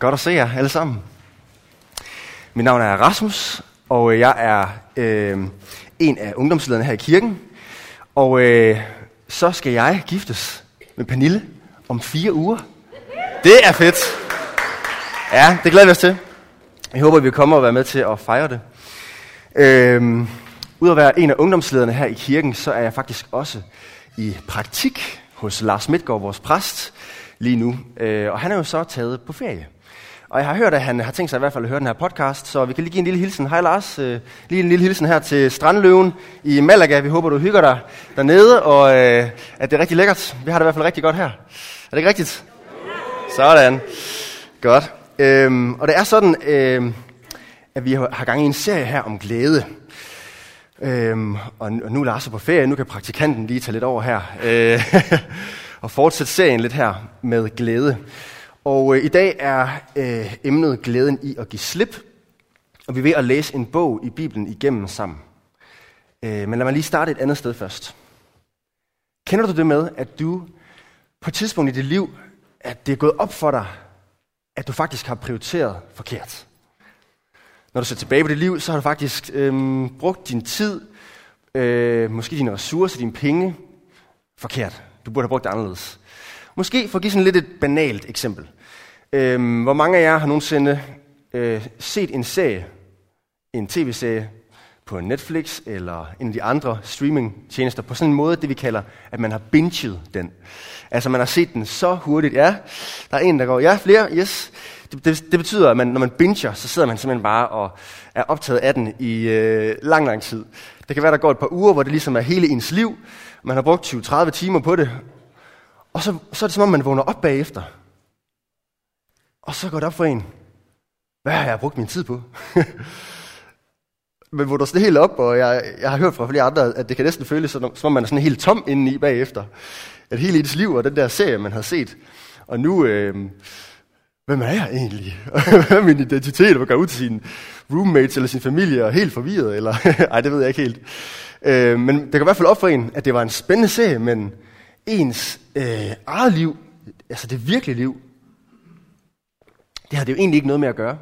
Godt at se jer alle sammen. Mit navn er Rasmus, og øh, jeg er øh, en af ungdomslederne her i kirken. Og øh, så skal jeg giftes med Pernille om fire uger. Det er fedt. Ja, det glæder vi os til. Jeg håber, vi kommer og være med til at fejre det. Øh, Udover at være en af ungdomslederne her i kirken, så er jeg faktisk også i praktik hos Lars Midtgaard, vores præst, lige nu. Øh, og han er jo så taget på ferie. Og jeg har hørt, at han har tænkt sig i hvert fald at høre den her podcast, så vi kan lige give en lille hilsen. Hej Lars, øh, lige en lille hilsen her til Strandløven i Malaga. Vi håber, du hygger dig dernede, og øh, at det er rigtig lækkert. Vi har det i hvert fald rigtig godt her. Er det ikke rigtigt? Sådan. Godt. Øhm, og det er sådan, øhm, at vi har gang i en serie her om glæde. Øhm, og nu er Lars på ferie, nu kan praktikanten lige tage lidt over her. Øh, og fortsætte serien lidt her med glæde. Og øh, i dag er øh, emnet glæden i at give slip. Og vi er ved at læse en bog i Bibelen igennem sammen. Øh, men lad mig lige starte et andet sted først. Kender du det med, at du på et tidspunkt i dit liv, at det er gået op for dig, at du faktisk har prioriteret forkert? Når du ser tilbage på dit liv, så har du faktisk øh, brugt din tid, øh, måske dine ressourcer, dine penge, forkert. Du burde have brugt det anderledes. Måske for at give sådan lidt et banalt eksempel. Øh, hvor mange af jer har nogensinde øh, set en serie, en tv-serie, på Netflix eller en af de andre streamingtjenester på sådan en måde, det vi kalder, at man har binget den. Altså man har set den så hurtigt. Ja, der er en, der går, ja, flere, yes. Det, det, det betyder, at man, når man binger, så sidder man simpelthen bare og er optaget af den i øh, lang, lang tid. Det kan være, der går et par uger, hvor det ligesom er hele ens liv. Man har brugt 20-30 timer på det. Og så, så er det som om, man vågner op bagefter. Og så går det op for en. Hvad har jeg brugt min tid på? Men vågner sådan helt op, og jeg, jeg har hørt fra flere andre, at det kan næsten føles, som om man er sådan helt tom indeni bagefter. At hele ens liv og den der serie, man har set. Og nu, øh, hvem er jeg egentlig? Hvad er min identitet? Hvor går ud til sine roommates eller sin familie og helt forvirret? Eller, ej, det ved jeg ikke helt. Øh, men det kan i hvert fald op for en, at det var en spændende serie, men ens øh, eget liv, altså det virkelige liv, det havde det jo egentlig ikke noget med at gøre.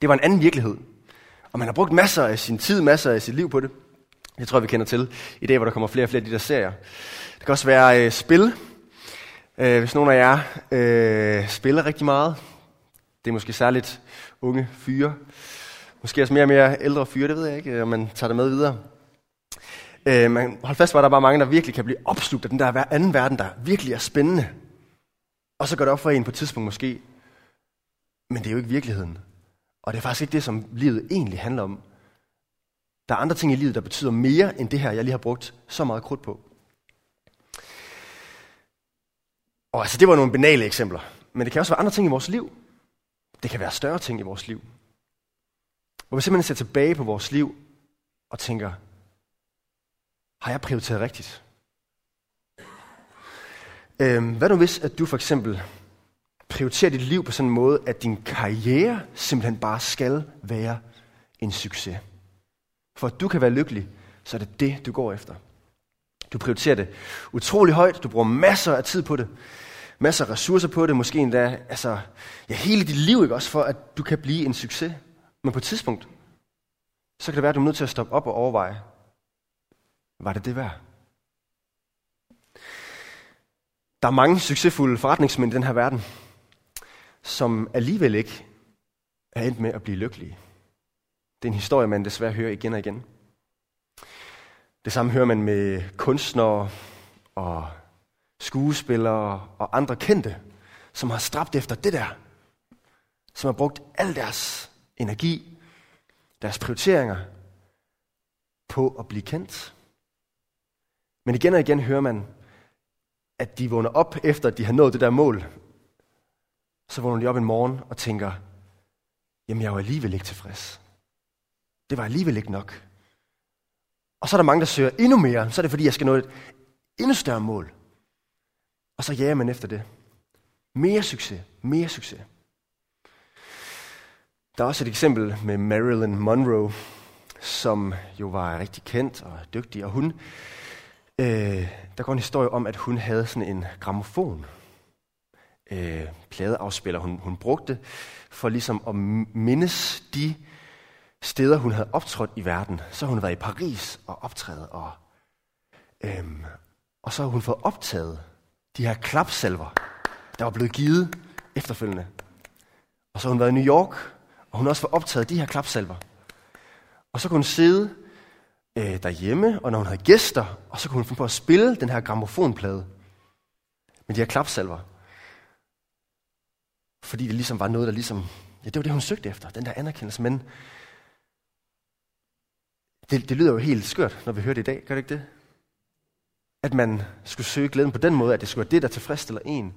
Det var en anden virkelighed. Og man har brugt masser af sin tid, masser af sit liv på det. Det tror jeg, vi kender til i dag, hvor der kommer flere og flere af de der serier. Det kan også være øh, spil. Øh, hvis nogen af jer øh, spiller rigtig meget, det er måske særligt unge fyre, måske også mere og mere ældre fyre, det ved jeg ikke, øh, om man tager det med videre. Øh, man hold fast, var der bare mange, der virkelig kan blive opslugt af den der anden verden, der virkelig er spændende. Og så går det op for en på et tidspunkt måske, men det er jo ikke virkeligheden. Og det er faktisk ikke det, som livet egentlig handler om. Der er andre ting i livet, der betyder mere end det her, jeg lige har brugt så meget krudt på. Og altså, det var nogle banale eksempler. Men det kan også være andre ting i vores liv. Det kan være større ting i vores liv. Hvor vi simpelthen ser tilbage på vores liv og tænker, har jeg prioriteret rigtigt? Øhm, hvad nu hvis, at du for eksempel prioriterer dit liv på sådan en måde, at din karriere simpelthen bare skal være en succes? For at du kan være lykkelig, så er det det, du går efter. Du prioriterer det utrolig højt, du bruger masser af tid på det, masser af ressourcer på det, måske endda altså, ja, hele dit liv, ikke også, for at du kan blive en succes. Men på et tidspunkt, så kan det være, at du er nødt til at stoppe op og overveje, var det det værd? Der er mange succesfulde forretningsmænd i den her verden, som alligevel ikke er endt med at blive lykkelige. Det er en historie, man desværre hører igen og igen. Det samme hører man med kunstnere og skuespillere og andre kendte, som har stræbt efter det der. Som har brugt al deres energi, deres prioriteringer på at blive kendt. Men igen og igen hører man, at de vågner op efter, at de har nået det der mål. Så vågner de op en morgen og tænker, jamen jeg var alligevel ikke tilfreds. Det var alligevel ikke nok. Og så er der mange, der søger endnu mere. Så er det fordi, jeg skal nå et endnu større mål. Og så jager man efter det. Mere succes, mere succes. Der er også et eksempel med Marilyn Monroe, som jo var rigtig kendt og dygtig. Og hun, øh, der går en historie om, at hun havde sådan en gramofon øh, pladeafspiller, hun, hun brugte for ligesom at mindes de steder, hun havde optrådt i verden. Så har hun været i Paris og optrædet, og, øhm, og så har hun fået optaget de her klapsalver, der var blevet givet efterfølgende. Og så har hun været i New York, og hun har også fået optaget de her klapsalver. Og så kunne hun sidde øh, derhjemme, og når hun havde gæster, og så kunne hun finde på at spille den her gramofonplade med de her klapsalver. Fordi det ligesom var noget, der ligesom, ja, det var det, hun søgte efter, den der anerkendelse. Men det, det lyder jo helt skørt, når vi hører det i dag, gør det ikke det? At man skulle søge glæden på den måde, at det skulle være det, der tilfredsstiller en.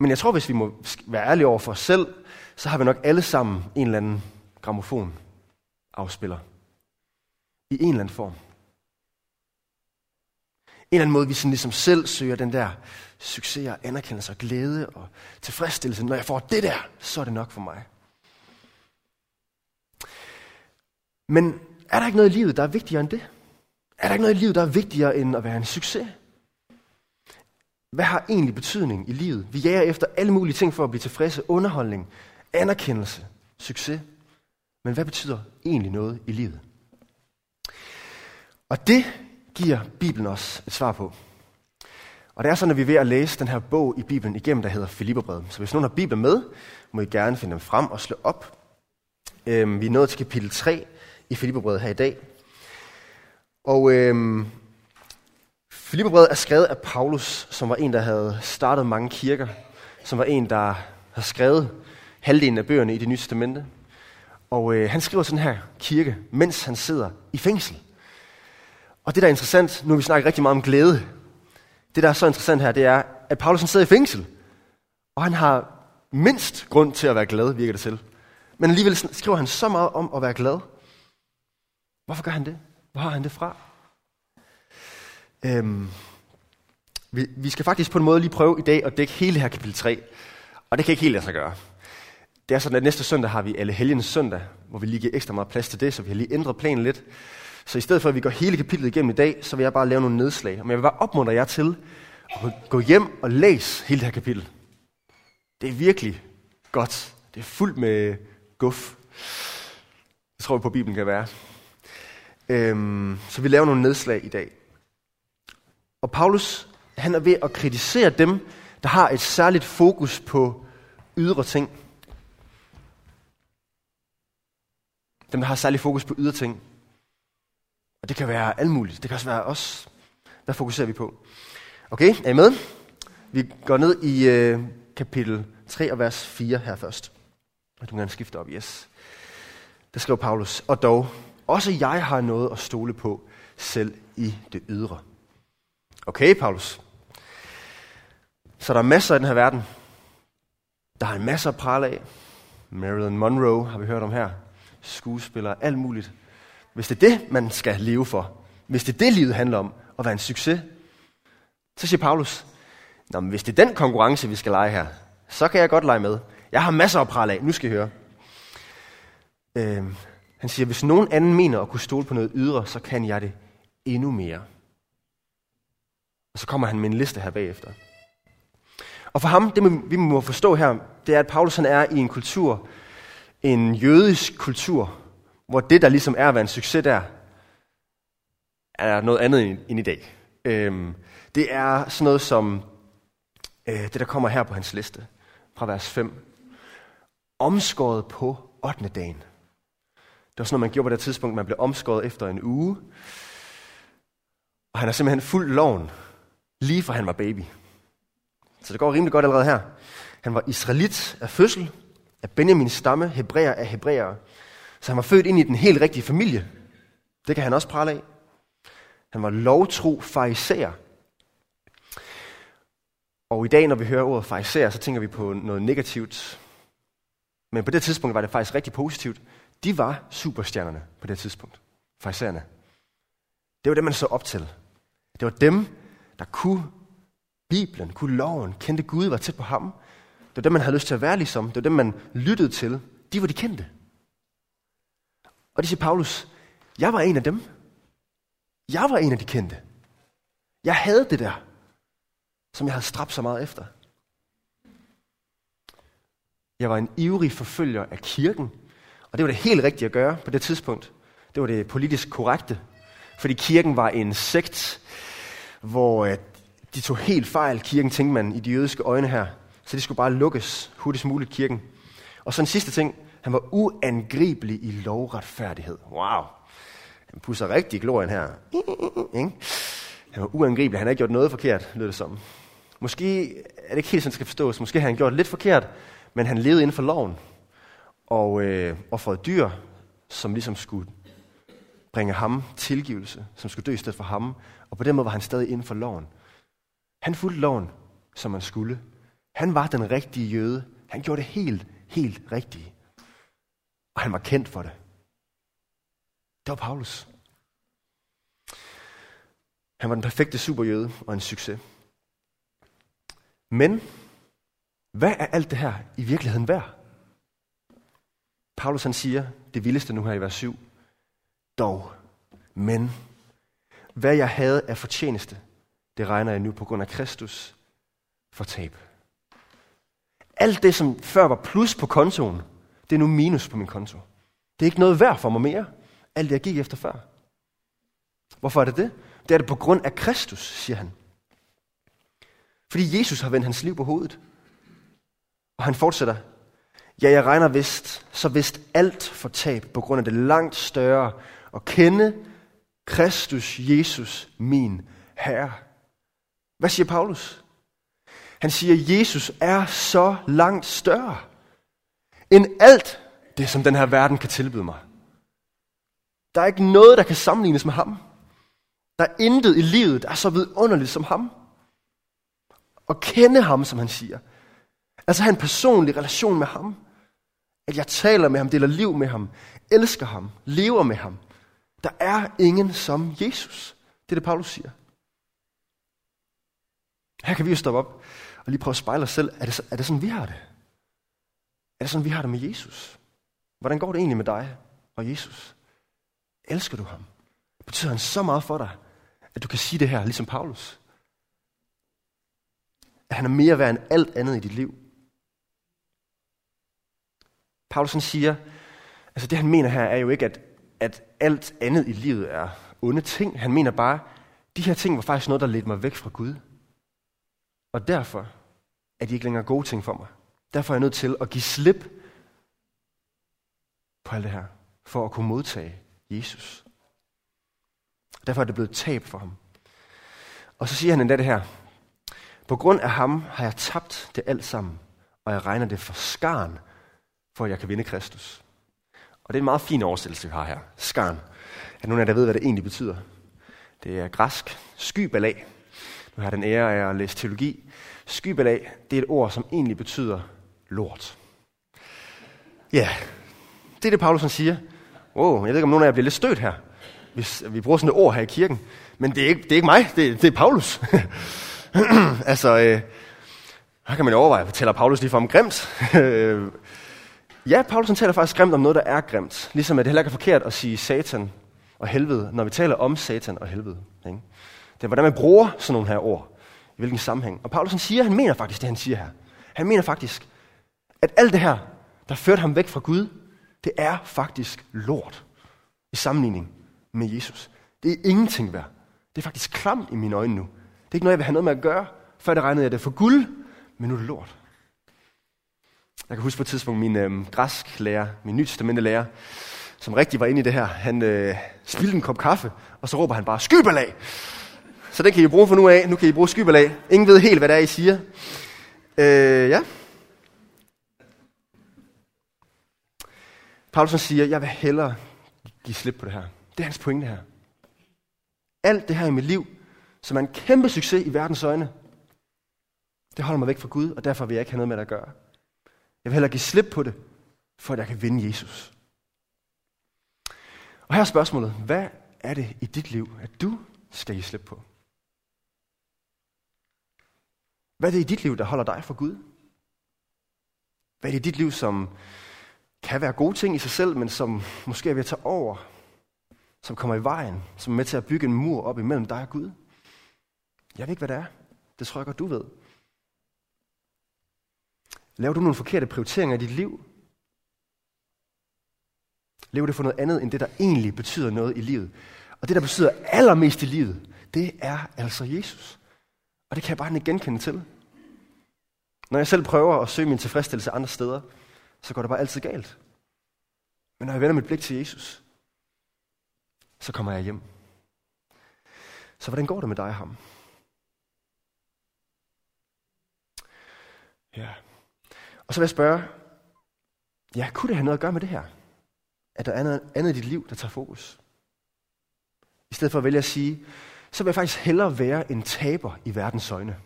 Men jeg tror, hvis vi må være ærlige over for os selv, så har vi nok alle sammen en eller anden gramofon afspiller. I en eller anden form. Eller anden måde, vi sådan ligesom selv søger den der succes og anerkendelse og glæde og tilfredsstillelse. Når jeg får det der, så er det nok for mig. Men er der ikke noget i livet, der er vigtigere end det? Er der ikke noget i livet, der er vigtigere end at være en succes? Hvad har egentlig betydning i livet? Vi jager efter alle mulige ting for at blive tilfredse. Underholdning, anerkendelse, succes. Men hvad betyder egentlig noget i livet? Og det giver Bibelen os et svar på. Og det er sådan, at vi er ved at læse den her bog i Bibelen igennem, der hedder Filipperbrevet. Så hvis nogen har Bibelen med, må I gerne finde dem frem og slå op. Øhm, vi er nået til kapitel 3 i Filipperbrevet her i dag. Og øhm, Filipperbrevet er skrevet af Paulus, som var en, der havde startet mange kirker. Som var en, der har skrevet halvdelen af bøgerne i det nye testamente. Og øh, han skriver sådan her kirke, mens han sidder i fængsel. Og det, der er interessant, nu vi snakker rigtig meget om glæde, det, der er så interessant her, det er, at Paulus sidder i fængsel, og han har mindst grund til at være glad, virker det til. Men alligevel skriver han så meget om at være glad. Hvorfor gør han det? Hvor har han det fra? Øhm, vi, vi skal faktisk på en måde lige prøve i dag at dække hele her kapitel 3. Og det kan ikke helt lade sig gøre. Det er sådan, at næste søndag har vi alle helgens søndag, hvor vi lige giver ekstra meget plads til det, så vi har lige ændret planen lidt. Så i stedet for, at vi går hele kapitlet igennem i dag, så vil jeg bare lave nogle nedslag. Men jeg vil bare opmuntre jer til at gå hjem og læse hele det her kapitel. Det er virkelig godt. Det er fuldt med guf. Det tror jeg på, at Bibelen kan være. Øhm, så vi laver nogle nedslag i dag. Og Paulus, han er ved at kritisere dem, der har et særligt fokus på ydre ting. Dem, der har særligt fokus på ydre ting. Og det kan være alt muligt. Det kan også være os. Hvad fokuserer vi på? Okay, er I med? Vi går ned i øh, kapitel 3 og vers 4 her først. Og du kan gerne skifte op, yes. Der skriver Paulus, og dog, også jeg har noget at stole på, selv i det ydre. Okay, Paulus. Så der er masser i den her verden. Der er en masse at prale af. Marilyn Monroe har vi hørt om her. Skuespillere, alt muligt. Hvis det er det, man skal leve for, hvis det er det, livet handler om, at være en succes, så siger Paulus, Nå, men hvis det er den konkurrence, vi skal lege her, så kan jeg godt lege med. Jeg har masser at prale af. Nu skal I høre. Øh, han siger, hvis nogen anden mener at kunne stole på noget ydre, så kan jeg det endnu mere. Og så kommer han med en liste her bagefter. Og for ham, det vi må forstå her, det er, at Paulus han er i en kultur, en jødisk kultur, hvor det, der ligesom er at være en succes der, er noget andet end i dag. Øhm, det er sådan noget som øh, det, der kommer her på hans liste, fra vers 5. Omskåret på 8. dagen. Det var sådan noget, man gjorde på det tidspunkt. Man blev omskåret efter en uge. Og han har simpelthen fuld loven, lige fra han var baby. Så det går rimelig godt allerede her. Han var israelit af fødsel, af Benjamins stamme, hebræer af hebræer. Så han var født ind i den helt rigtige familie. Det kan han også prale af. Han var lovtro fariser. Og i dag, når vi hører ordet fariser, så tænker vi på noget negativt. Men på det tidspunkt var det faktisk rigtig positivt. De var superstjernerne på det tidspunkt. Farisæerne. Det var det, man så op til. Det var dem, der kunne Bibelen, kunne loven, kendte Gud, var tæt på ham. Det var dem, man havde lyst til at være ligesom. Det var dem, man lyttede til. De var de kendte. Og det siger Paulus, jeg var en af dem. Jeg var en af de kendte. Jeg havde det der, som jeg havde strabt så meget efter. Jeg var en ivrig forfølger af kirken. Og det var det helt rigtige at gøre på det tidspunkt. Det var det politisk korrekte. Fordi kirken var en sekt, hvor øh, de tog helt fejl. Kirken tænkte man i de jødiske øjne her. Så de skulle bare lukkes hurtigst muligt kirken. Og så en sidste ting. Han var uangribelig i lovretfærdighed. Wow. Han pusser rigtig glorien her. Han var uangribelig. Han har ikke gjort noget forkert, lød det som. Måske er det ikke helt sådan, det skal forstås. Måske har han gjort lidt forkert, men han levede inden for loven. Og øh, offrede dyr, som ligesom skulle bringe ham tilgivelse, som skulle dø i stedet for ham. Og på den måde var han stadig inden for loven. Han fulgte loven, som man skulle. Han var den rigtige jøde. Han gjorde det helt, helt rigtige. Og han var kendt for det. Det var Paulus. Han var den perfekte superjøde og en succes. Men hvad er alt det her i virkeligheden værd? Paulus han siger det vildeste nu her i vers 7. Dog, men, hvad jeg havde af fortjeneste, det regner jeg nu på grund af Kristus for tab. Alt det, som før var plus på kontoen, det er nu minus på min konto. Det er ikke noget værd for mig mere, alt det jeg gik efter før. Hvorfor er det det? Det er det på grund af Kristus, siger han. Fordi Jesus har vendt hans liv på hovedet. Og han fortsætter. Ja, jeg regner vist, så vist alt for tab på grund af det langt større at kende Kristus Jesus, min Herre. Hvad siger Paulus? Han siger, Jesus er så langt større end alt det, som den her verden kan tilbyde mig. Der er ikke noget, der kan sammenlignes med ham. Der er intet i livet, der er så vidunderligt som ham. Og kende ham, som han siger. Altså have en personlig relation med ham. At jeg taler med ham, deler liv med ham, elsker ham, lever med ham. Der er ingen som Jesus. Det er det, Paulus siger. Her kan vi jo stoppe op og lige prøve at spejle os selv. Er det, er det sådan, vi har det? Er det sådan, vi har det med Jesus? Hvordan går det egentlig med dig og Jesus? Elsker du ham? Betyder han så meget for dig, at du kan sige det her, ligesom Paulus? At han er mere værd end alt andet i dit liv. Paulus siger, altså det han mener her er jo ikke, at, at alt andet i livet er onde ting. Han mener bare, de her ting var faktisk noget, der ledte mig væk fra Gud. Og derfor er de ikke længere gode ting for mig. Derfor er jeg nødt til at give slip på alt det her, for at kunne modtage Jesus. Derfor er det blevet tab for ham. Og så siger han endda det her. På grund af ham har jeg tabt det alt sammen, og jeg regner det for skarn, for at jeg kan vinde Kristus. Og det er en meget fin oversættelse, vi har her. Skarn. Er nogen af jer, der ved, hvad det egentlig betyder? Det er græsk. Skybalag. Nu har den ære af at læse teologi. Skybalag, det er et ord, som egentlig betyder lort. Ja, det er det, Paulus siger. Wow, jeg ved ikke, om nogen af jer bliver lidt stødt her, hvis vi bruger sådan et ord her i kirken. Men det er ikke, det er ikke mig, det, det er Paulus. altså, øh, her kan man overveje, hvad taler Paulus lige for om grimt? ja, Paulus han taler faktisk grimt om noget, der er grimt. Ligesom at det heller ikke er forkert at sige satan og helvede, når vi taler om satan og helvede. Ikke? Det er, hvordan man bruger sådan nogle her ord. I hvilken sammenhæng. Og Paulus han siger, han mener faktisk det, han siger her. Han mener faktisk, at alt det her, der førte ham væk fra Gud, det er faktisk lort i sammenligning med Jesus. Det er ingenting værd. Det er faktisk klamt i mine øjne nu. Det er ikke noget, jeg vil have noget med at gøre. Før det regnede jeg det for guld, men nu er det lort. Jeg kan huske på et tidspunkt, min øh, græsk lærer, min nytestamente lærer, som rigtig var inde i det her, han øh, spildte en kop kaffe, og så råber han bare, skybalag! Så det kan I bruge for nu af. Nu kan I bruge skybalag. Ingen ved helt, hvad det er, I siger. Øh, ja. Paulus siger, jeg vil hellere give slip på det her. Det er hans pointe her. Alt det her i mit liv, som er en kæmpe succes i verdens øjne, det holder mig væk fra Gud, og derfor vil jeg ikke have noget med det at gøre. Jeg vil hellere give slip på det, for at jeg kan vinde Jesus. Og her er spørgsmålet, hvad er det i dit liv, at du skal give slip på? Hvad er det i dit liv, der holder dig fra Gud? Hvad er det i dit liv, som kan være gode ting i sig selv, men som måske er ved at tage over, som kommer i vejen, som er med til at bygge en mur op imellem dig og Gud? Jeg ved ikke, hvad det er. Det tror jeg godt, du ved. Laver du nogle forkerte prioriteringer i dit liv? Lever det for noget andet, end det, der egentlig betyder noget i livet? Og det, der betyder allermest i livet, det er altså Jesus. Og det kan jeg bare ikke genkende til. Når jeg selv prøver at søge min tilfredsstillelse andre steder, så går det bare altid galt. Men når jeg vender mit blik til Jesus, så kommer jeg hjem. Så hvordan går det med dig og ham? Ja. Og så vil jeg spørge, ja, kunne det have noget at gøre med det her? At der er noget andet i dit liv, der tager fokus? I stedet for at vælge at sige, så vil jeg faktisk hellere være en taber i verdens øjne.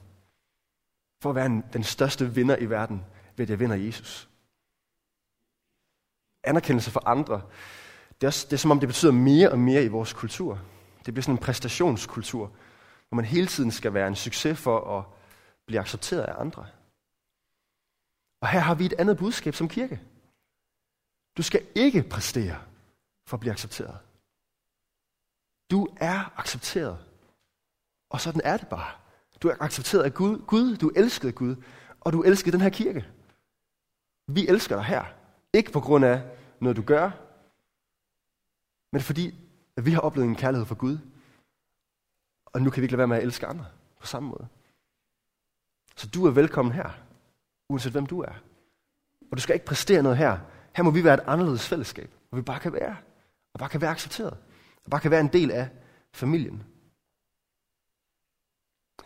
For at være en, den største vinder i verden, ved at jeg vinder Jesus. Anerkendelse for andre, det er, også, det er som om det betyder mere og mere i vores kultur. Det bliver sådan en præstationskultur, hvor man hele tiden skal være en succes for at blive accepteret af andre. Og her har vi et andet budskab som kirke. Du skal ikke præstere for at blive accepteret. Du er accepteret. Og sådan er det bare. Du er accepteret af Gud. Gud, du elskede Gud. Og du elskede den her kirke. Vi elsker dig her. Ikke på grund af noget, du gør, men fordi at vi har oplevet en kærlighed for Gud. Og nu kan vi ikke lade være med at elske andre på samme måde. Så du er velkommen her, uanset hvem du er. Og du skal ikke præstere noget her. Her må vi være et anderledes fællesskab, hvor vi bare kan være. Og bare kan være accepteret. Og bare kan være en del af familien.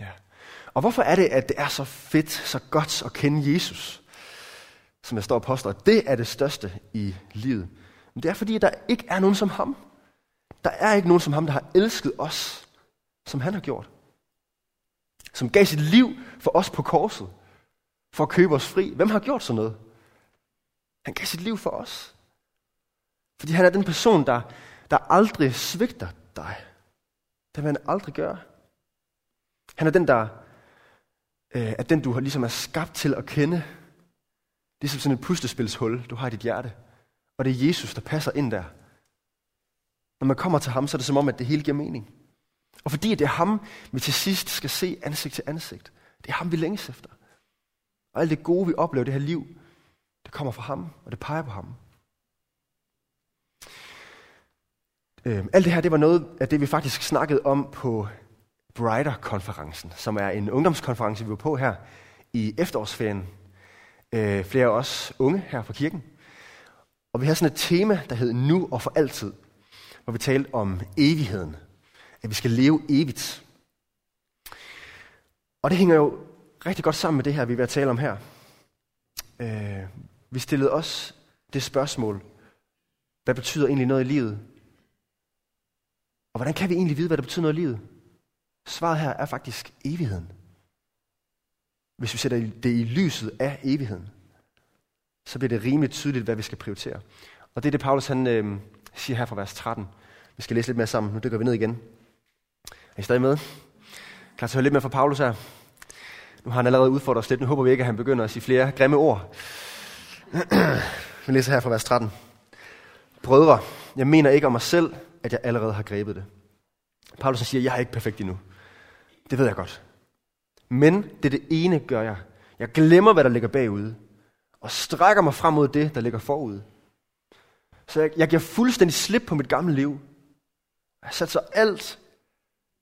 Ja. Og hvorfor er det, at det er så fedt, så godt at kende Jesus? Som jeg står og påstår, det er det største i livet. Men det er fordi, der ikke er nogen som ham. Der er ikke nogen som ham, der har elsket os, som han har gjort. Som gav sit liv for os på korset, for at købe os fri. Hvem har gjort sådan noget? Han gav sit liv for os. Fordi han er den person, der, der aldrig svigter dig. Det vil han aldrig gøre. Han er den, der øh, er den, du ligesom er skabt til at kende. Det er som sådan et puslespilshul, du har i dit hjerte. Og det er Jesus, der passer ind der. Når man kommer til ham, så er det som om, at det hele giver mening. Og fordi det er ham, vi til sidst skal se ansigt til ansigt. Det er ham, vi længes efter. Og alt det gode, vi oplever i det her liv, det kommer fra ham, og det peger på ham. Øh, alt det her, det var noget af det, vi faktisk snakkede om på Brighter-konferencen, som er en ungdomskonference, vi var på her i efterårsferien. Øh, flere af os unge her fra kirken. Og vi havde sådan et tema, der hed Nu og for altid, hvor vi talte om evigheden. At vi skal leve evigt. Og det hænger jo rigtig godt sammen med det her, vi er ved at tale om her. Øh, vi stillede os det spørgsmål, hvad betyder egentlig noget i livet? Og hvordan kan vi egentlig vide, hvad der betyder noget i livet? Svaret her er faktisk evigheden. Hvis vi sætter det i lyset af evigheden så bliver det rimelig tydeligt, hvad vi skal prioritere. Og det er det, Paulus han, øh, siger her fra vers 13. Vi skal læse lidt mere sammen. Nu dykker vi ned igen. Er I stadig med? Klar til at høre lidt mere fra Paulus her? Nu har han allerede udfordret os lidt. Nu håber vi ikke, at han begynder at sige flere grimme ord. vi læser her fra vers 13. Brødre, jeg mener ikke om mig selv, at jeg allerede har grebet det. Paulus siger, jeg er ikke perfekt endnu. Det ved jeg godt. Men det er det ene gør jeg. Jeg glemmer, hvad der ligger bagude og strækker mig frem mod det, der ligger forud. Så jeg, jeg giver fuldstændig slip på mit gamle liv. Jeg satser alt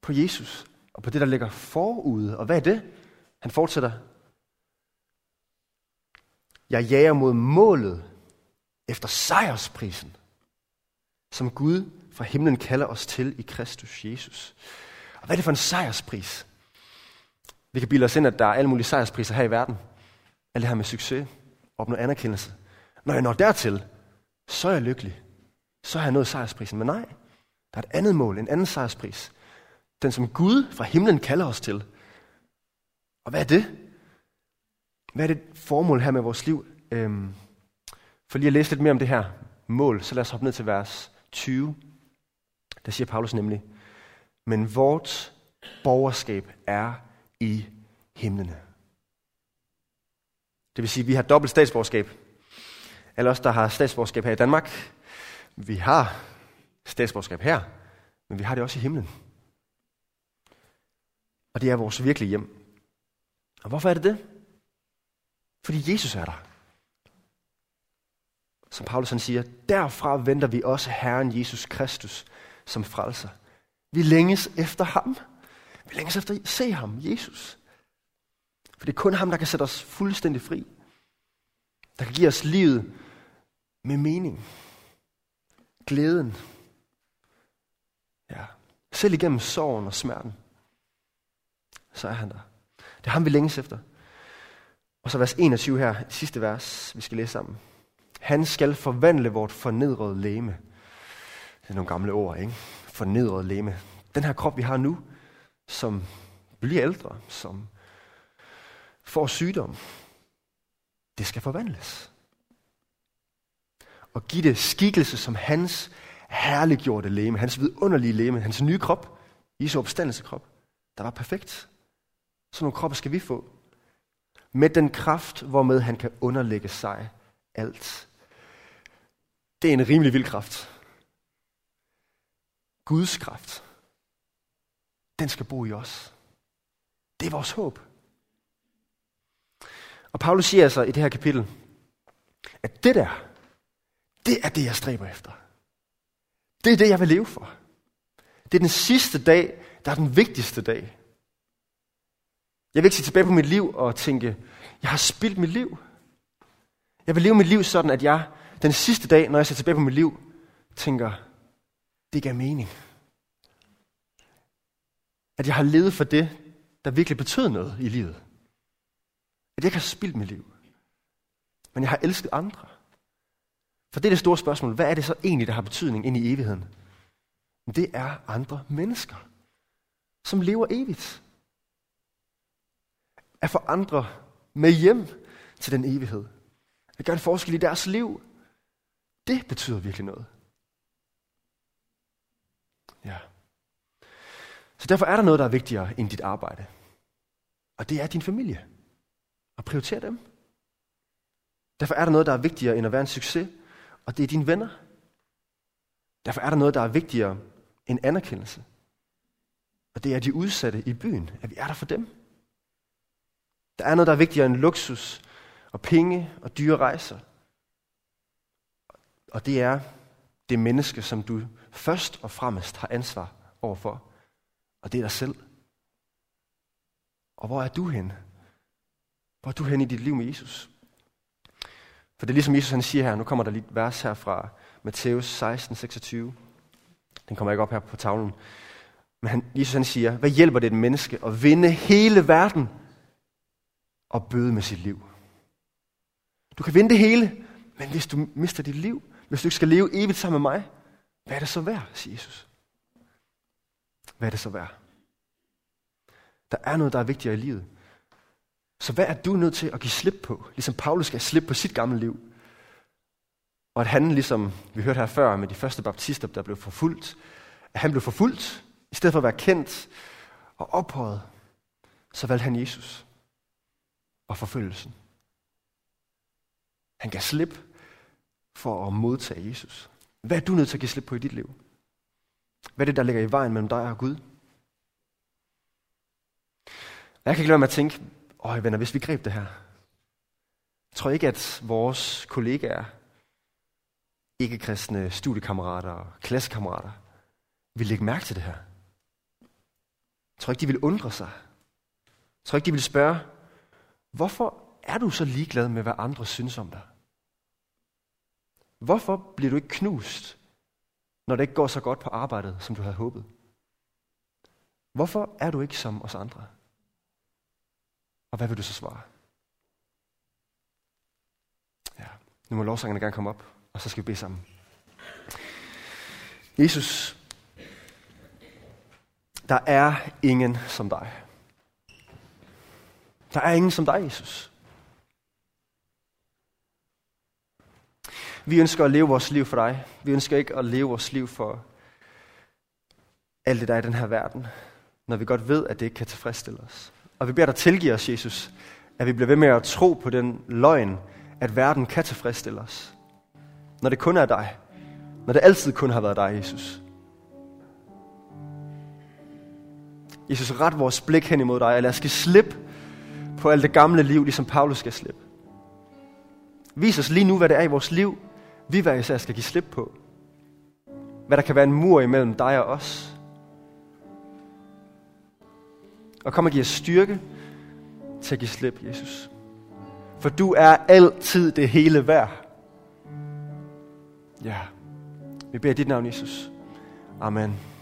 på Jesus og på det, der ligger forud. Og hvad er det? Han fortsætter. Jeg jager mod målet efter sejrsprisen, som Gud fra himlen kalder os til i Kristus Jesus. Og hvad er det for en sejrspris? Vi kan bilde os ind, at der er alle mulige sejrspriser her i verden. Alt det her med succes, opnå anerkendelse. Når jeg når dertil, så er jeg lykkelig. Så har jeg nået sejrsprisen. Men nej, der er et andet mål, en anden sejrspris. Den, som Gud fra himlen kalder os til. Og hvad er det? Hvad er det formål her med vores liv? Øhm, for lige at læse lidt mere om det her mål, så lad os hoppe ned til vers 20. Der siger Paulus nemlig, men vort borgerskab er i himlene. Det vil sige, at vi har dobbelt statsborgerskab. Alle os, der har statsborgerskab her i Danmark, vi har statsborgerskab her, men vi har det også i himlen. Og det er vores virkelige hjem. Og hvorfor er det det? Fordi Jesus er der. Som Paulus han siger, derfra venter vi også Herren Jesus Kristus som frelser. Vi længes efter ham. Vi længes efter at se ham, Jesus. For det er kun ham, der kan sætte os fuldstændig fri. Der kan give os livet med mening. Glæden. Ja. Selv igennem sorgen og smerten. Så er han der. Det er ham, vi længes efter. Og så vers 21 her, sidste vers, vi skal læse sammen. Han skal forvandle vort fornedrede læme. Det er nogle gamle ord, ikke? Fornedrede læme. Den her krop, vi har nu, som bliver ældre, som får sygdom, det skal forvandles. Og give det skikkelse som hans herliggjorte læme, hans vidunderlige læme, hans nye krop, Jesu opstandelsekrop, der var perfekt. Sådan nogle kroppe skal vi få. Med den kraft, hvormed han kan underlægge sig alt. Det er en rimelig vild kraft. Guds kraft. Den skal bo i os. Det er vores håb. Og Paulus siger altså i det her kapitel, at det der, det er det, jeg stræber efter. Det er det, jeg vil leve for. Det er den sidste dag, der er den vigtigste dag. Jeg vil ikke se tilbage på mit liv og tænke, jeg har spildt mit liv. Jeg vil leve mit liv sådan, at jeg den sidste dag, når jeg ser tilbage på mit liv, tænker, det gav mening. At jeg har levet for det, der virkelig betød noget i livet. At jeg ikke har spildt mit liv. Men jeg har elsket andre. For det er det store spørgsmål. Hvad er det så egentlig, der har betydning ind i evigheden? Det er andre mennesker, som lever evigt. At få andre med hjem til den evighed. At gøre en forskel i deres liv. Det betyder virkelig noget. Ja. Så derfor er der noget, der er vigtigere end dit arbejde. Og det er din familie. Og prioritere dem. Derfor er der noget, der er vigtigere end at være en succes. Og det er dine venner. Derfor er der noget, der er vigtigere end anerkendelse. Og det er de udsatte i byen, at vi er der for dem. Der er noget, der er vigtigere end luksus og penge og dyre rejser. Og det er det menneske, som du først og fremmest har ansvar overfor. Og det er dig selv. Og hvor er du hen? Hvor er du hen i dit liv med Jesus? For det er ligesom Jesus han siger her, nu kommer der lige et vers her fra Matthæus 16, 26. Den kommer ikke op her på tavlen. Men han, Jesus han siger, hvad hjælper det et menneske at vinde hele verden og bøde med sit liv? Du kan vinde det hele, men hvis du mister dit liv, hvis du ikke skal leve evigt sammen med mig, hvad er det så værd, siger Jesus. Hvad er det så værd? Der er noget, der er vigtigere i livet. Så hvad er du nødt til at give slip på? Ligesom Paulus skal slippe på sit gamle liv. Og at han, ligesom vi hørte her før med de første baptister, der blev forfulgt, at han blev forfulgt, i stedet for at være kendt og ophøjet, så valgte han Jesus og forfølgelsen. Han gav slip for at modtage Jesus. Hvad er du nødt til at give slip på i dit liv? Hvad er det, der ligger i vejen mellem dig og Gud? Jeg kan ikke lade mig at tænke, åh venner, hvis vi greb det her, jeg tror ikke, at vores kollegaer, ikke-kristne studiekammerater og klassekammerater, vil lægge mærke til det her. Jeg tror ikke, de vil undre sig. Jeg tror ikke, de vil spørge, hvorfor er du så ligeglad med, hvad andre synes om dig? Hvorfor bliver du ikke knust, når det ikke går så godt på arbejdet, som du havde håbet? Hvorfor er du ikke som os andre? Og hvad vil du så svare? Ja, nu må lovsangerne gerne komme op, og så skal vi bede sammen. Jesus, der er ingen som dig. Der er ingen som dig, Jesus. Vi ønsker at leve vores liv for dig. Vi ønsker ikke at leve vores liv for alt det, der er i den her verden, når vi godt ved, at det ikke kan tilfredsstille os. Og vi beder dig tilgive os, Jesus, at vi bliver ved med at tro på den løgn, at verden kan tilfredsstille os. Når det kun er dig. Når det altid kun har været dig, Jesus. Jesus, ret vores blik hen imod dig, og lad os give slip på alt det gamle liv, ligesom Paulus skal slippe. Vis os lige nu, hvad det er i vores liv, vi hver især skal give slip på. Hvad der kan være en mur imellem dig og os. Og kom og giv os styrke til at give slip, Jesus. For du er altid det hele værd. Ja. Vi beder dit navn, Jesus. Amen.